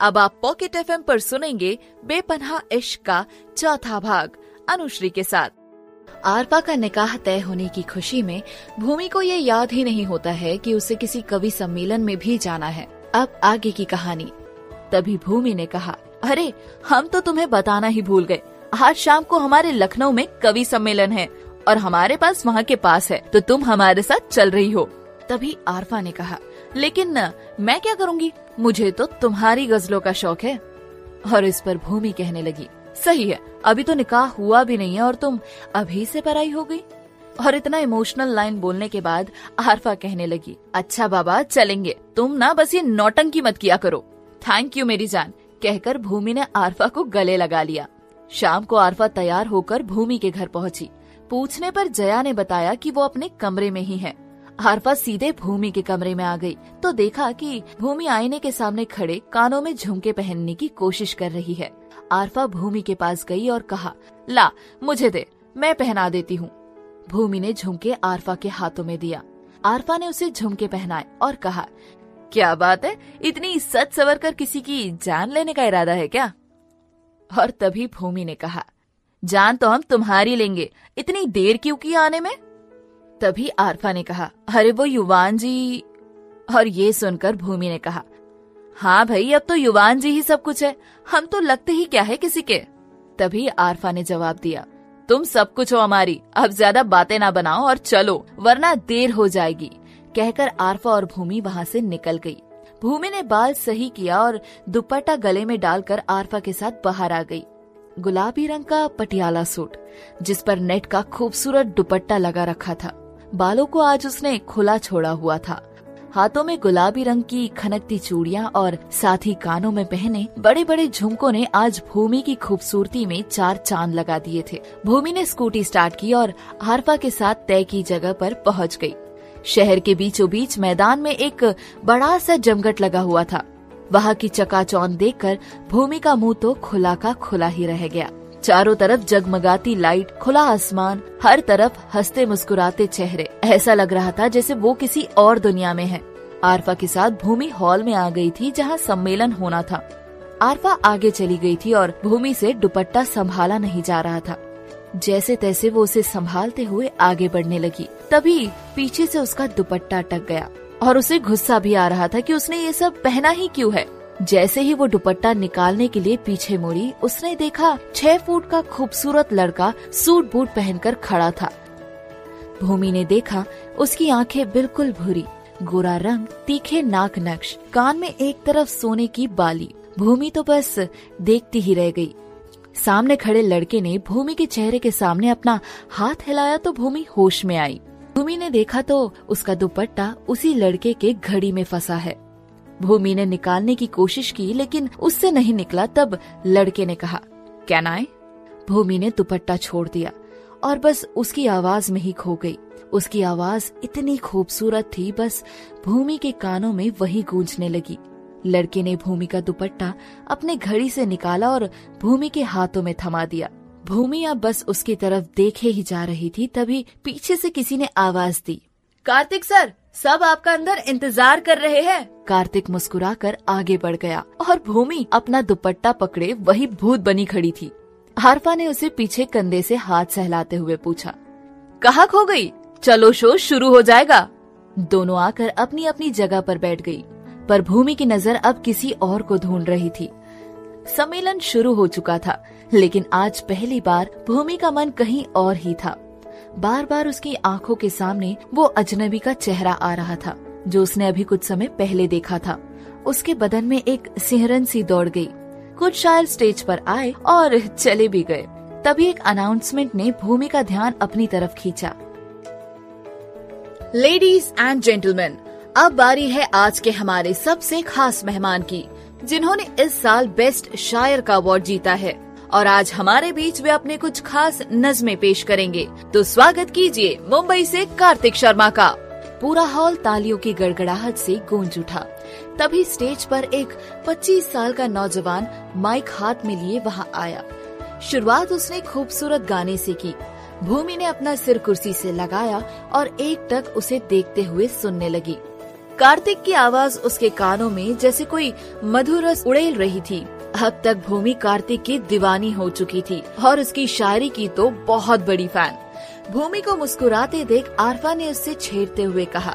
अब आप pocket F पर सुनेंगे बेपनाह इश्क का चौथा भाग, अनुश्री के साथ। आरपा का निकाह तय होने की खुशी में भूमि को ये याद ही नहीं होता है कि उसे किसी कवि सम्मेलन में भी जाना है। अब आगे की कहानी। तभी भूमि ने कहा, अरे, हम तो तुम्हें बताना ही भूल गए। आज शाम को हमारे लखनऊ में कवि सम्मेलन है और हमारे पास वहाँ के पास है तो तुम हमारे साथ चल रही हो। तभी आरफा ने कहा लेकिन मैं क्या करूँगी? मुझे तो तुम्हारी गजलों का शौक है। और इस पर भूमि कहने लगी, सही है, अभी तो निकाह हुआ भी नहीं है और तुम अभी से पराई हो गई। और इतना इमोशनल लाइन बोलने के बाद आरफा कहने लगी अच्छा बाबा, चलेंगे, तुम ना बस ये नौटंकी मत किया करो। थैंक यू मेरी जान, कहकर भूमि ने आरफा को गले लगा लिया। शाम को आरफा तैयार होकर भूमि के घर पहुँची। पूछने पर जया ने बताया कि वो अपने कमरे में ही है। आरफा सीधे भूमि के कमरे में आ गई तो देखा कि भूमि आईने के सामने खड़े कानों में झुमके पहनने की कोशिश कर रही है। आरफा भूमि के पास गई और कहा, ला, मुझे दे, मैं पहना देती हूँ। भूमि ने झुमके आरफा के हाथों में दिया। आरफा ने उसे झुमके पहनाए और कहा, क्या बात है? इतनी सच सवर कर किसी की जान लेने का इरादा है क्या? और तभी भूमि ने कहा, जान तो हम तुम्हारी लेंगे, इतनी देर क्यों की आने में? तभी आरफा ने कहा, अरे वो युवान जी। और ये सुनकर भूमि ने कहा हाँ भाई, अब तो युवान जी ही सब कुछ है। हम तो लगते ही क्या है किसी के? तभी आरफा ने जवाब दिया, तुम सब कुछ हो हमारी, अब ज़्यादा बातें ना बनाओ और चलो, वरना देर हो जाएगी। कहकर आरफा और भूमि वहाँ से निकल गई। भूमि ने बाल सही किया और दुपट्टा गले में डालकर आरफा के साथ बाहर आ गई। गुलाबी रंग का पटियाला सूट, जिस पर नेट का खूबसूरत दुपट्टा लगा रखा था। बालों को आज उसने खुला छोड़ा हुआ था। हाथों में गुलाबी रंग की खनकती चूड़ियाँ और साथ ही कानों में पहने बड़े बड़े झुमकों ने आज भूमि की खूबसूरती में चार चाँद लगा दिए थे। भूमि ने स्कूटी स्टार्ट की और हारफा के साथ तय की जगह पर पहुँच गई। शहर के बीचों बीच मैदान में एक बड़ा सा जमघट लगा हुआ था। वहाँ की चकाचौंध देखकर भूमि का मुँह तो खुला का खुला ही रह गया। चारों तरफ़ जगमगाती लाइट, खुला आसमान, हर तरफ़ हँसते मुस्कुराते चेहरे। ऐसा लग रहा था जैसे वो किसी और दुनिया में है। आरफा के साथ भूमि हॉल में आ गई थी जहाँ सम्मेलन होना था। आरफा आगे चली गई थी और भूमि से दुपट्टा संभाला नहीं जा रहा था। जैसे तैसे वो उसे संभालते हुए आगे बढ़ने लगी। तभी पीछे से उसका दुपट्टा अटक गया और उसे गुस्सा भी आ रहा था कि उसने ये सब पहना ही क्यों है। जैसे ही वो दुपट्टा निकालने के लिए पीछे मुड़ी, उसने देखा छह फुट का खूबसूरत लड़का सूट बूट पहनकर खड़ा था। भूमि ने देखा उसकी आँखें बिल्कुल भूरी, गोरा रंग, तीखे नाक नक्श, कान में एक तरफ़ सोने की बाली। भूमि तो बस देखती ही रह गई। सामने खड़े लड़के ने भूमि के चेहरे के सामने अपना हाथ हिलाया तो भूमि होश में आई। भूमि ने देखा तो उसका दुपट्टा उसी लड़के के घड़ी में फंसा है। भूमि ने निकालने की कोशिश की, लेकिन उससे नहीं निकला। तब लड़के ने कहा कैन आई भूमि ने दुपट्टा छोड़ दिया और बस उसकी आवाज़ में ही खो गई। उसकी आवाज़ इतनी खूबसूरत थी, बस भूमि के कानों में वही गूंजने लगी। लड़के ने भूमि का दुपट्टा अपने घड़ी से निकाला और भूमि के हाथों में थमा दिया। भूमि अब बस उसकी तरफ़ देखे ही जा रही थी, तभी पीछे से किसी ने आवाज़ दी, कार्तिक सर सब आपका अंदर इंतज़ार कर रहे हैं। कार्तिक मुस्कुराकर आगे बढ़ गया और भूमि अपना दुपट्टा पकड़े वही भूत बनी खड़ी थी। हारफा ने उसे पीछे कंधे से हाथ सहलाते हुए पूछा, कहा खो गई? चलो शो शुरू हो जाएगा। दोनों आकर अपनी अपनी जगह पर बैठ गई, पर भूमि की नज़र अब किसी और को ढूंढ रही थी। सम्मेलन शुरू हो चुका था, लेकिन आज पहली बार भूमि का मन कहीं और ही था। बार बार उसकी आँखों के सामने वो अजनबी का चेहरा आ रहा था, जो उसने अभी कुछ समय पहले देखा था। उसके बदन में एक सिहरन सी दौड़ गई। कुछ शायर स्टेज पर आए और चले भी गए। तभी एक अनाउंसमेंट ने भूमि का ध्यान अपनी तरफ़ खींचा। लेडीज़ एंड जेंटलमैन अब बारी है आज के हमारे सबसे खास मेहमान की, जिन्होंने इस साल बेस्ट शायर का अवार्ड जीता है। और आज हमारे बीच वे अपने कुछ खास नज़में पेश करेंगे। तो स्वागत कीजिए मुंबई से कार्तिक शर्मा का। पूरा हॉल तालियों की गड़गड़ाहट से गूंज उठा। तभी स्टेज पर एक 25 साल का नौजवान माइक हाथ में लिए वहाँ आया। शुरुआत उसने खूबसूरत गाने से की। भूमि ने अपना सिर कुर्सी से लगाया और एक टक उसे देखते हुए सुनने लगी। कार्तिक की आवाज़ उसके कानों में जैसे कोई मधुरस उड़ेल रही थी। अब तक भूमि कार्तिक की दीवानी हो चुकी थी और उसकी शायरी की तो बहुत बड़ी फ़ैन। भूमि को मुस्कुराते देख आरफा ने उससे छेड़ते हुए कहा,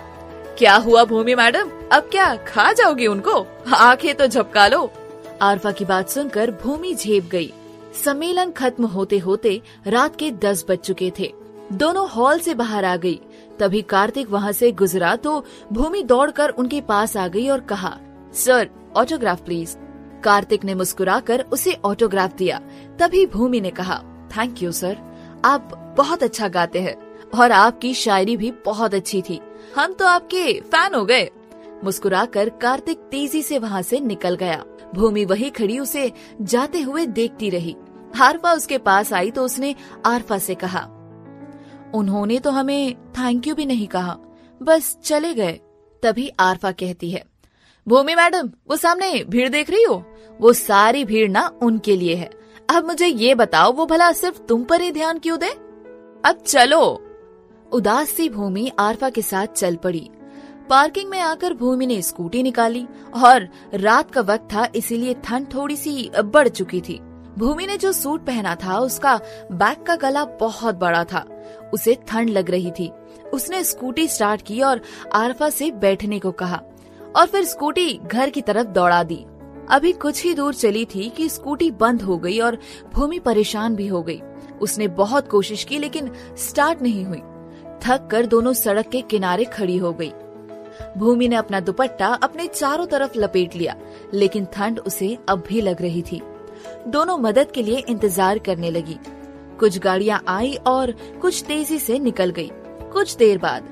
क्या हुआ भूमि मैडम? अब क्या खा जाओगी उनको? आँखें तो झपका लो। आरफा की बात सुनकर भूमि झेप गई। सम्मेलन खत्म होते होते रात के दस बज चुके थे। दोनों हॉल से बाहर आ गई। तभी कार्तिक वहाँ से गुजरा तो भूमि दौड़कर उनके पास आ गई और कहा, सर, ऑटोग्राफ प्लीज़। कार्तिक ने मुस्कुराकर उसे ऑटोग्राफ दिया। तभी भूमि ने कहा थैंक यू सर आप बहुत अच्छा गाते हैं और आपकी शायरी भी बहुत अच्छी थी। हम तो आपके फ़ैन हो गए। मुस्कुराकर कार्तिक तेज़ी से वहाँ से निकल गया। भूमि वही खड़ी उसे जाते हुए देखती रही। आरफा उसके पास आई तो उसने आरफा से कहा, उन्होंने तो हमें थैंक यू भी नहीं कहा। बस चले गए, तभी आरफा कहती है। भूमि मैडम, वो सामने भीड़ देख रही हो? वो सारी भीड़ ना उनके लिए है। अब मुझे ये बताओ, वो भला सिर्फ़ तुम पर ही ध्यान क्यों दे? अब चलो। उदास सी भूमि आरफा के साथ चल पड़ी। पार्किंग में आकर भूमि ने स्कूटी निकाली और रात का वक्त था, इसीलिए ठंड थोड़ी सी बढ़ चुकी थी। भूमि ने जो सूट पहना था, उसका बैक का गला बहुत बड़ा था। उसे ठंड लग रही थी। उसने स्कूटी स्टार्ट की और आरफा से बैठने को कहा। और फिर स्कूटी घर की तरफ़ दौड़ा दी। अभी कुछ ही दूर चली थी कि स्कूटी बंद हो गई और भूमि परेशान भी हो गई। उसने बहुत कोशिश की, लेकिन स्टार्ट नहीं हुई। थक कर दोनों सड़क के किनारे खड़ी हो गई। भूमि ने अपना दुपट्टा अपने चारों तरफ़ लपेट लिया, लेकिन ठंड उसे अब भी लग रही थी। दोनों मदद के लिए इंतज़ार करने लगी। कुछ गाड़ियाँ आई और कुछ तेज़ी से निकल गई। कुछ देर बाद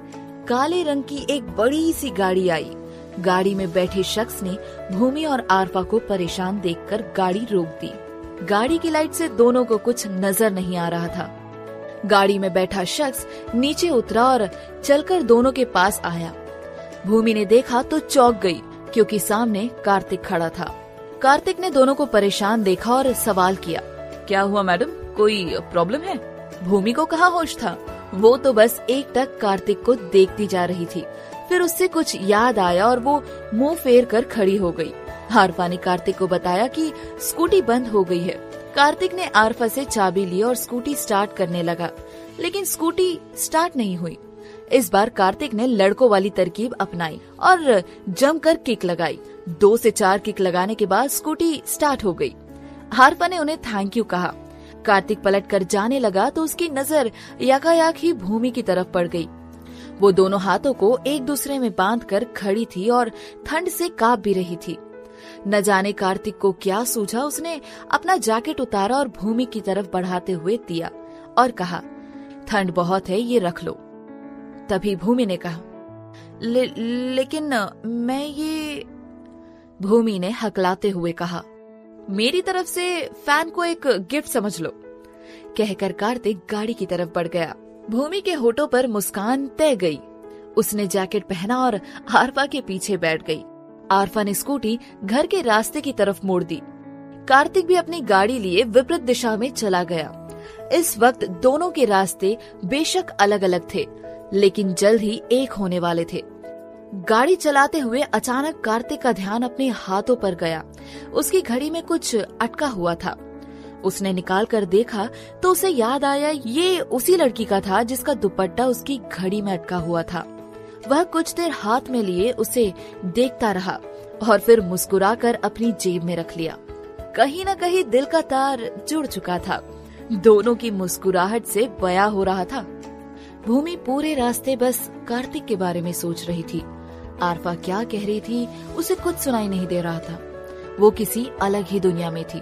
काले रंग की एक बड़ी सी गाड़ी आई। गाड़ी में बैठे शख्स ने भूमि और आरफा को परेशान देखकर गाड़ी रोक दी। गाड़ी की लाइट से दोनों को कुछ नज़र नहीं आ रहा था। गाड़ी में बैठा शख्स नीचे उतरा और चलकर दोनों के पास आया। भूमि ने देखा तो चौक गई, क्योंकि सामने कार्तिक खड़ा था। कार्तिक ने दोनों को परेशान देखा और सवाल किया, क्या हुआ मैडम? कोई प्रॉब्लम है? भूमि को कहा होश था? वो तो बस एक टक कार्तिक को देखती जा रही थी। फिर उससे कुछ याद आया और वो मुँह फेर कर खड़ी हो गई। आरफा ने कार्तिक को बताया कि स्कूटी बंद हो गई है। कार्तिक ने आरफा से चाबी ली और स्कूटी स्टार्ट करने लगा, लेकिन स्कूटी स्टार्ट नहीं हुई। इस बार कार्तिक ने लड़कों वाली तरकीब अपनाई और जमकर किक लगाई। दो से चार किक लगाने के बाद स्कूटी स्टार्ट हो गई। हारपा ने उन्हें थैंक यू कहा। कार्तिक पलट कर जाने लगा तो उसकी नज़र यकायाक ही भूमि की तरफ़ पड़ गई। वो दोनों हाथों को एक दूसरे में बाँध कर खड़ी थी और ठंड से काप भी रही थी। न जाने कार्तिक को क्या सूझा उसने अपना जैकेट उतारा और भूमि की तरफ़ बढ़ाते हुए दिया और कहा ठंड बहुत है ये रख लो। तभी भूमि ने कहा ले, लेकिन मैं ये भूमि ने हकलाते हुए कहा मेरी तरफ़ से फ़ैन को एक गिफ्ट समझ लो। कहकर कार्तिक गाड़ी की तरफ़ बढ़ गया। भूमि के होठों पर मुस्कान तय गई। उसने जैकेट पहना और आरफा के पीछे बैठ गई। आरफा ने स्कूटी घर के रास्ते की तरफ़ मोड़ दी। कार्तिक भी अपनी गाड़ी लिए विपरीत दिशा में चला गया। इस वक्त दोनों के रास्ते बेशक अलग अलग थे, लेकिन जल्द ही एक होने वाले थे। गाड़ी चलाते हुए अचानक कार्तिक का ध्यान अपने हाथों पर गया। उसकी घड़ी में कुछ अटका हुआ था। उसने निकाल कर देखा तो उसे याद आया, ये उसी लड़की का था जिसका दुपट्टा उसकी घड़ी में अटका हुआ था। वह कुछ देर हाथ में लिए उसे देखता रहा और फिर मुस्कुराकर अपनी जेब में रख लिया। कहीं न कहीं दिल का तार जुड़ चुका था। दोनों की मुस्कुराहट से बया हो रहा था। भूमि पूरे रास्ते बस कार्तिक के बारे में सोच रही थी। आरफा क्या कह रही थी, उसे कुछ सुनाई नहीं दे रहा था। वो किसी अलग ही दुनिया में थी।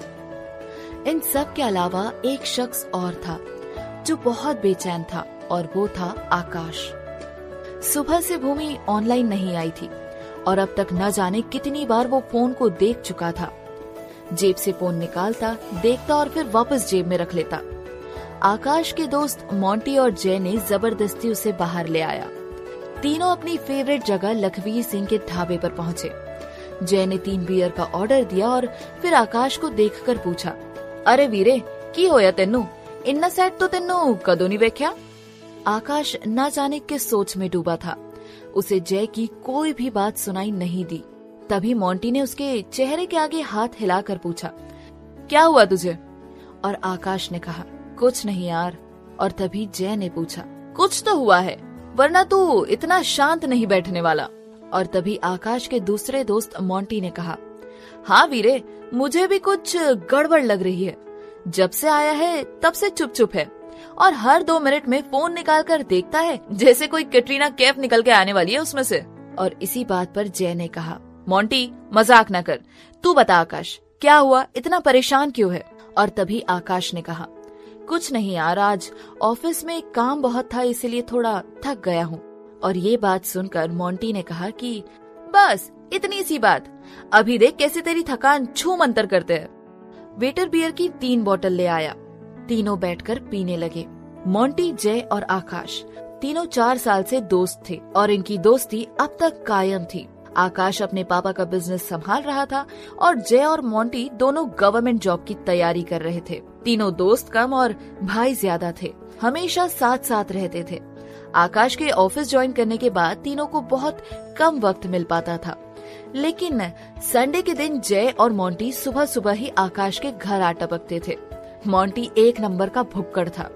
इन सब के अलावा एक शख्स और था, जो बहुत बेचैन था, और वो था आकाश। सुबह से भूमि ऑनलाइन नहीं आई थी, और अब तक न जाने कितनी बार वो फ़ोन को देख चुका था। जेब से फ़ोन निकालता, देखता और फिर वापस जेब में रख लेता। आकाश के दोस्त मोंटी और जय ने ज़बरदस्ती उसे बाहर ले आया। तीनों अपनी फेवरेट जगह लखवीर सिंह के ढाबे पर पहुँचे। जय ने तीन बियर का ऑर्डर दिया और फिर आकाश को देखकर पूछा अरे वीरे, की होया तेनू? इन्ना सेट तो तेनू कदों नहीं वेख्या? आकाश न जाने किस सोच में डूबा था। उसे जय की कोई भी बात सुनाई नहीं दी। तभी मोंटी ने उसके चेहरे के आगे हाथ हिलाकर पूछा, क्या हुआ तुझे? और आकाश ने कहा, कुछ नहीं यार। और तभी जय ने पूछा, कुछ तो हुआ है, वरना तू इतना शांत नहीं बैठने वाला? और तभी आकाश के दूसरे दोस्त मोंटी ने कहा हाँ वीरे, मुझे भी कुछ गड़बड़ लग रही है। जब से आया है, तब से चुप चुप है। और हर दो मिनट में फ़ोन निकाल कर देखता है, जैसे कोई कैटरीना कैफ निकल के आने वाली है उसमें से। और इसी बात पर जय ने कहा, मोंटी, मज़ाक न कर। तू बता आकाश, क्या हुआ? इतना परेशान क्यों है? और तभी आकाश ने कहा, कुछ नहीं यार, आज ऑफ़िस में काम बहुत था, इसीलिए थोड़ा थक गया हूँ। और ये बात सुनकर मोंटी ने कहा कि, बस, इतनी सी बात। अभी देख कैसे तेरी थकान छू मंतर करते हैं। वेटर बियर की तीन बोतल ले आया। तीनों बैठकर पीने लगे। मोंटी जय और आकाश। तीनों चार साल से दोस्त थे और इनकी दोस्ती अब तक कायम थी। आकाश अपने पापा का बिज़नेस संभाल रहा था और जय और मोंटी दोनों गवर्नमेंट जॉब की तैयारी कर रहे थे। तीनों दोस्त कम और भाई ज़्यादा थे। हमेशा साथ साथ रहते थे। आकाश के ऑफ़िस ज्वाइन करने के बाद तीनों को बहुत कम वक्त मिल पाता था। लेकिन संडे के दिन जय और मोंटी सुबह सुबह ही आकाश के घर आ टपकते थे। मोंटी एक नंबर का भुक्कड़ था।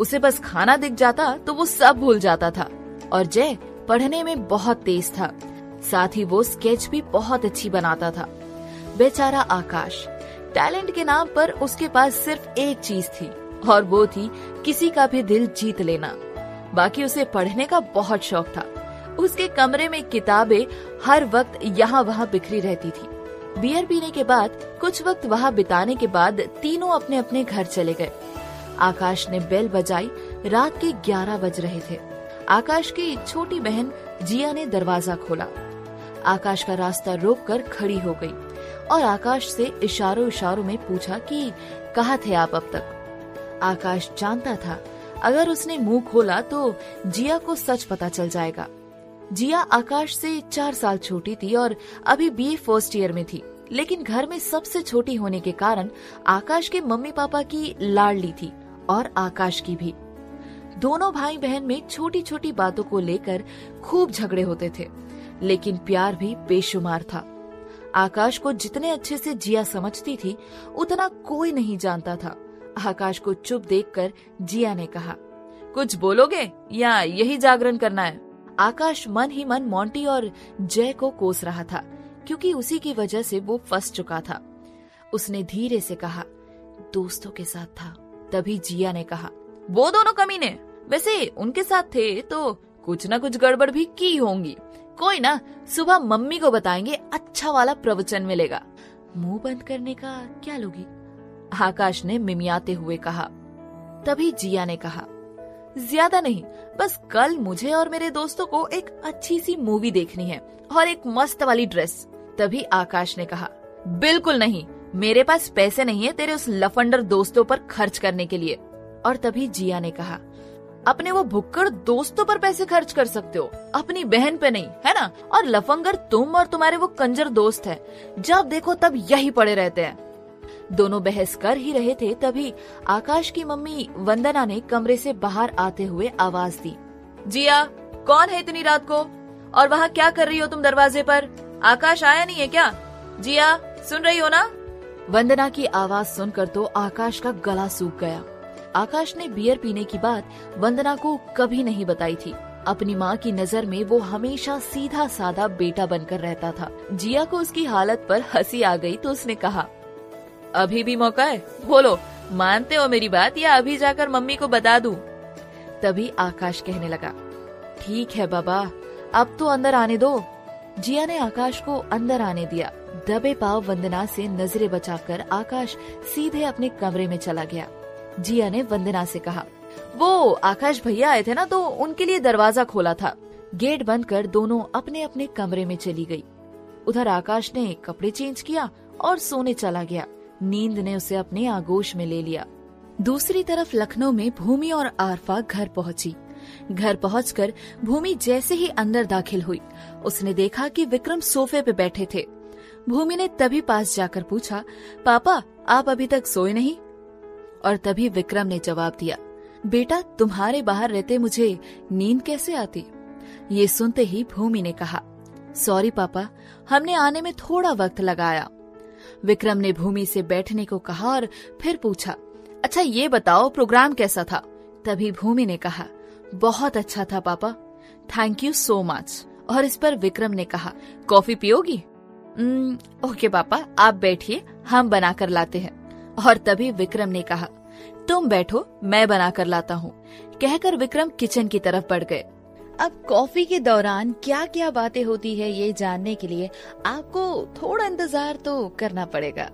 उसे बस खाना दिख जाता तो वो सब भूल जाता था और जय पढ़ने में बहुत तेज था। साथ ही वो स्केच भी बहुत अच्छी बनाता था। बेचारा आकाश, टैलेंट के नाम पर उसके पास सिर्फ़ एक चीज़ थी और वो थी किसी का भी दिल जीत लेना। बाकी उसे पढ़ने का बहुत शौक था। उसके कमरे में किताबें हर वक्त यहाँ वहाँ बिखरी रहती थी। बियर पीने के बाद, कुछ वक्त वहाँ बिताने के बाद तीनों अपने अपने घर चले गए। आकाश ने बेल बजाई, रात के ग्यारह बज रहे थे। आकाश की छोटी बहन जिया ने दरवाज़ा खोला। आकाश का रास्ता रोक कर खड़ी हो गई और आकाश से इशारों इशारों में पूछा कि, कहा थे आप अब तक? आकाश जानता था, अगर उसने मुँह खोला तो जिया को सच पता चल जाएगा। जिया आकाश से चार साल छोटी थी और अभी बी फ़र्स्ट ईयर में थी। लेकिन घर में सबसे छोटी होने के कारण आकाश के मम्मी पापा की लाडली थी और आकाश की भी। दोनों भाई बहन में छोटी छोटी बातों को लेकर खूब झगड़े होते थे, लेकिन प्यार भी बेशुमार था। आकाश को जितने अच्छे से जिया समझती थी, उतना कोई नहीं जानता था। आकाश को चुप देखकर जिया ने कहा, कुछ बोलोगे या यही जागरण करना है? आकाश मन ही मन मोंटी और जय को कोस रहा था, क्योंकि उसी की वजह से वो फंस चुका था। उसने धीरे से कहा, दोस्तों के साथ था, तभी जिया ने कहा, वो दोनों कमीने वैसे उनके साथ थे तो कुछ न कुछ गड़बड़ भी की होंगी। कोई ना, सुबह मम्मी को बताएँगे अच्छा वाला प्रवचन मिलेगा। मुँह बंद करने का क्या लोगी? आकाश ने मिमियाते हुए कहा। तभी जिया ने कहा ज़्यादा नहीं, बस कल मुझे और मेरे दोस्तों को एक अच्छी सी मूवी देखनी है, और एक मस्त वाली ड्रेस तभी आकाश ने कहा। बिल्कुल नहीं, मेरे पास पैसे नहीं है तेरे उस लफंडर दोस्तों पर खर्च करने के लिए। और तभी जिया ने कहा, अपने वो भुक्कड़ दोस्तों पर पैसे खर्च कर सकते हो, अपनी बहन पे नहीं, है ना? और लफंगर तुम और तुम्हारे वो कंजर दोस्त है, जब देखो तब यही पड़े रहते हैं। दोनों बहस कर ही रहे थे, तभी आकाश की मम्मी वंदना ने कमरे से बाहर आते हुए आवाज़ दी। जिया, कौन है इतनी रात को? और वहाँ क्या कर रही हो तुम दरवाजे पर? आकाश आया नहीं है क्या? जिया, सुन रही हो ना? वंदना की आवाज़ सुनकर तो आकाश का गला सूख गया। आकाश ने बियर पीने की बात वंदना को कभी नहीं बताई थी। अपनी माँ की नज़र में वो हमेशा सीधा साधा बेटा बनकर रहता था। जिया को उसकी हालत पर हँसी आ गई तो उसने कहा अभी भी मौका है? बोलो, मानते हो मेरी बात या अभी जाकर मम्मी को बता दूँ? तभी आकाश कहने लगा, ठीक है बाबा, अब तो अंदर आने दो। जिया ने आकाश को अंदर आने दिया। दबे पाव वंदना से नज़रें बचाकर आकाश सीधे अपने कमरे में चला गया। जिया ने वंदना से कहा, वो, आकाश भैया आए थे ना तो उनके लिए दरवाज़ा खोला था। गेट बंद कर दोनों अपने अपने कमरे में चली गई। उधर आकाश ने कपड़े चेंज किया और सोने चला गया। नींद ने उसे अपने आगोश में ले लिया। दूसरी तरफ़ लखनऊ में भूमि और आरफा घर पहुँची। घर पहुंचकर भूमि जैसे ही अंदर दाखिल हुई। उसने देखा कि विक्रम सोफे पे बैठे थे। भूमि ने तभी पास जाकर पूछा, पापा, आप अभी तक सोए नहीं? और तभी विक्रम ने जवाब दिया, बेटा, तुम्हारे बाहर रहते मुझे नींद कैसे आती? ये सुनते ही भूमि ने कहा, सॉरी पापा, हमने आने में थोड़ा वक्त लगाया। विक्रम ने भूमि से बैठने को कहा और फिर पूछा अच्छा ये बताओ, प्रोग्राम कैसा था? तभी भूमि ने कहा, बहुत अच्छा था, पापा। थैंक यू सो मच और इस पर विक्रम ने कहा, कॉफ़ी पियोगी? ओके, पापा, आप बैठिए, हम बना कर लाते हैं। और तभी विक्रम ने कहा, तुम बैठो, मैं बना कर लाता हूँ। कहकर विक्रम किचन की तरफ़ बढ़ गए। अब कॉफ़ी के दौरान क्या क्या बातें होती है, ये जानने के लिए आपको थोड़ा इंतज़ार तो करना पड़ेगा।